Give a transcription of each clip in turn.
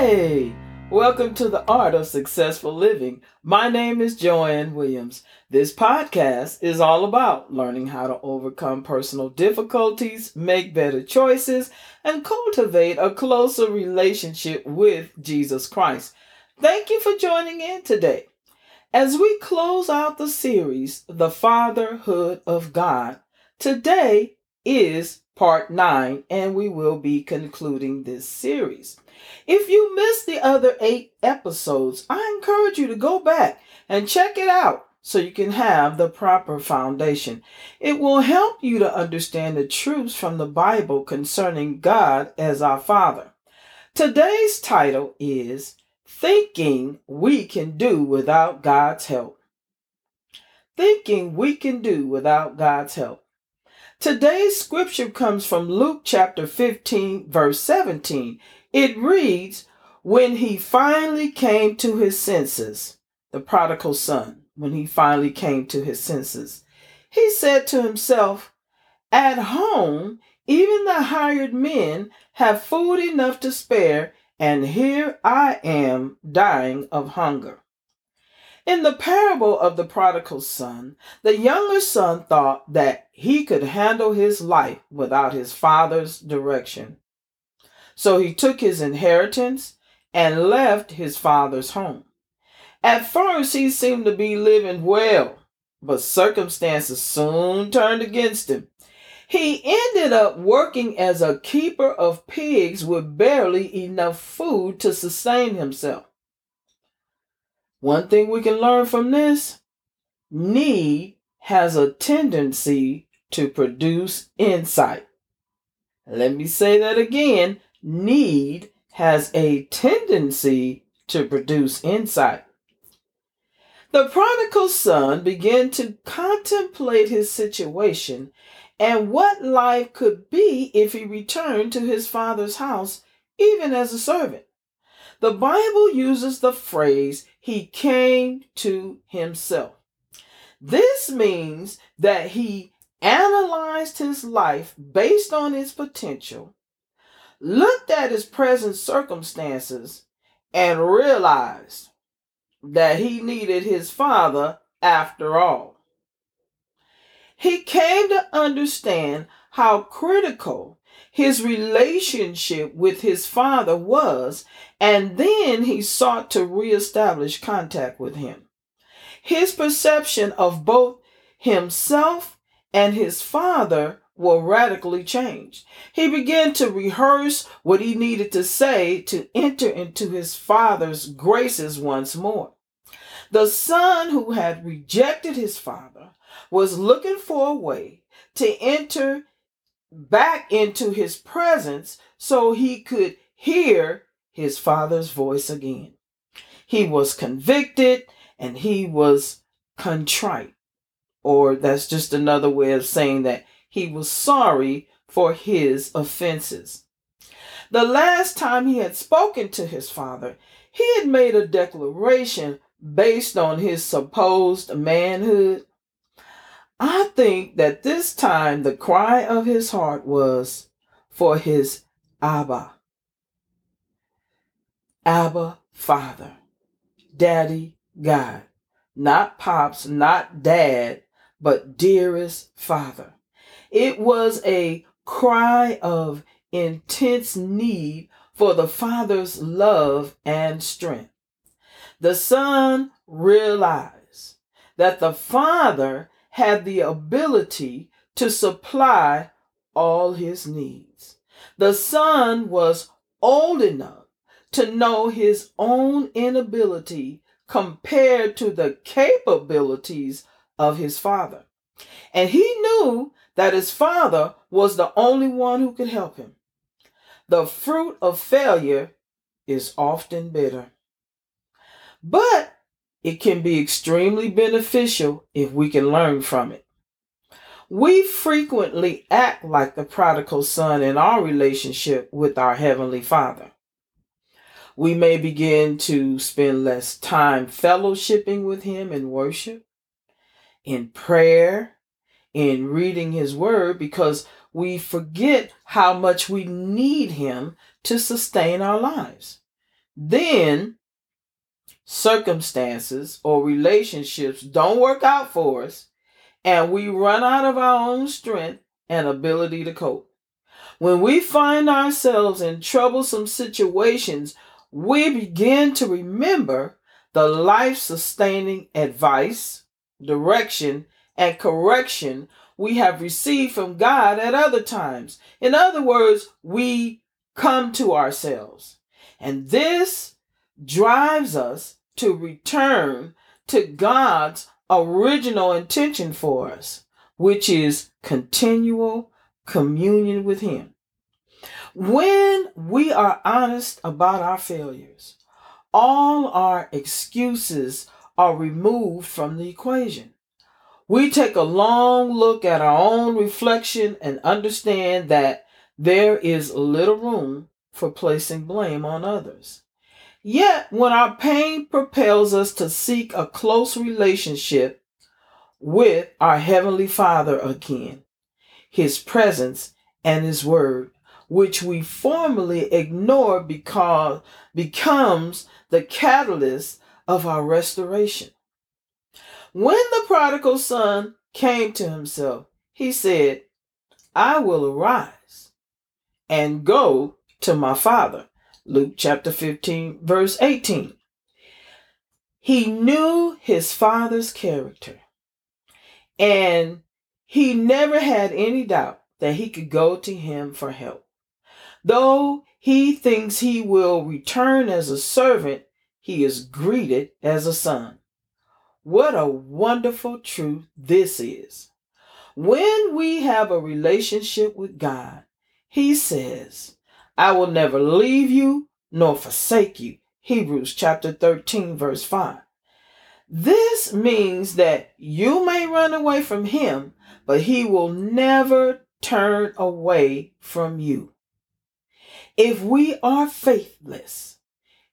Hey, welcome to the Art of Successful Living. My name is Joanne Williams. This podcast is all about learning how to overcome personal difficulties, make better choices, and cultivate a closer relationship with Jesus Christ. Thank you for joining in today. As we close out the series, The Fatherhood of God, today is part nine, and we will be concluding this series. If you missed the other eight episodes, I encourage you to go back and check it out so you can have the proper foundation. It will help you to understand the truths from the Bible concerning God as our Father. Today's title is Thinking We Can Do Without God's Help. Thinking we can do without God's help. Today's scripture comes from Luke chapter 15, verse 17. It reads, When he finally came to his senses, the prodigal son, when he finally came to his senses, he said to himself, At home, even the hired men have food enough to spare, and here I am dying of hunger. In the parable of the prodigal son, the younger son thought that he could handle his life without his father's direction. So he took his inheritance and left his father's home. At first, he seemed to be living well, but circumstances soon turned against him. He ended up working as a keeper of pigs with barely enough food to sustain himself. One thing we can learn from this need has a tendency to produce insight. Let me say that again need has a tendency to produce insight. The prodigal son began to contemplate his situation and what life could be if he returned to his father's house, even as a servant. The Bible uses the phrase, he came to himself. This means that he analyzed his life based on his potential looked at his present circumstances and realized that he needed his father after all. He came to understand how critical his relationship with his father was, and then he sought to reestablish contact with him. His perception of both himself and his father were radically changed. He began to rehearse what he needed to say to enter into his father's graces once more. The son who had rejected his father was looking for a way to enter back into his presence so he could hear his father's voice again. He was convicted and he was contrite. Or that's just another way of saying that he was sorry for his offenses. The last time he had spoken to his father, he had made a declaration based on his supposed manhood. I think that this time the cry of his heart was for his Abba. Abba, Father, Daddy, God. Not Pops, not Dad, but dearest Father. It was a cry of intense need for the Father's love and strength. The Son realized that the Father had the ability to supply all his needs. The Son was old enough to know his own inability compared to the capabilities of his Father. And he knew that his father was the only one who could help him. The fruit of failure is often bitter. But it can be extremely beneficial if we can learn from it. We frequently act like the prodigal son in our relationship with our Heavenly Father. We may begin to spend less time fellowshipping with Him in worship, in prayer, in reading His Word because we forget how much we need Him to sustain our lives. then circumstances or relationships don't work out for us and we run out of our own strength and ability to cope. When we find ourselves in troublesome situations, we begin to remember the life sustaining advice, direction, and correction we have received from God at other times. In other words, we come to ourselves. And this drives us to return to God's original intention for us, which is continual communion with Him. When we are honest about our failures, all our excuses are removed from the equation. We take a long look at our own reflection and understand that there is little room for placing blame on others. Yet, when our pain propels us to seek a close relationship with our Heavenly Father again, His presence and His Word, which we formerly ignored because becomes the catalyst of our restoration. When the prodigal son came to himself, he said, I will arise and go to my father. Luke chapter 15, verse 18. He knew his father's character, and he never had any doubt that he could go to him for help. Though he thinks he will return as a servant, he is greeted as a son. What a wonderful truth this is. When we have a relationship with God, he says, I will never leave you nor forsake you. Hebrews chapter 13, verse 5. This means that you may run away from him, but he will never turn away from you. If we are faithless,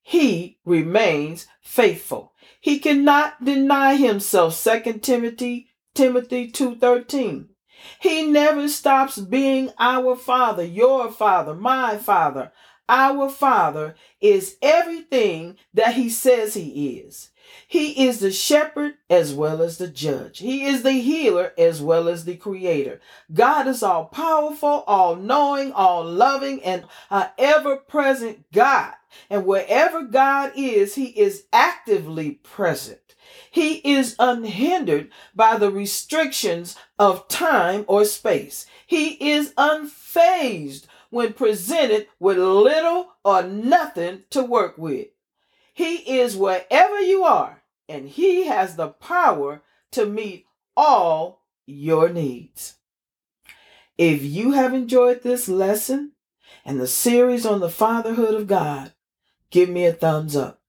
he remains faithful. He cannot deny himself. 2 Timothy Timothy 2:13. He never stops being our father, your father, my father. Our father is everything that he says he is. He is the shepherd as well as the judge. He is the healer as well as the creator. God is all powerful, all knowing, all loving, and an ever present God. And wherever God is, He is actively present. He is unhindered by the restrictions of time or space. He is unfazed when presented with little or nothing to work with. He is wherever you are, and He has the power to meet all your needs. If you have enjoyed this lesson and the series on the fatherhood of God, give me a thumbs up.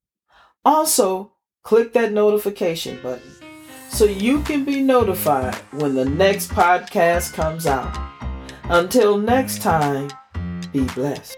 Also, click that notification button so you can be notified when the next podcast comes out. Until next time, be blessed.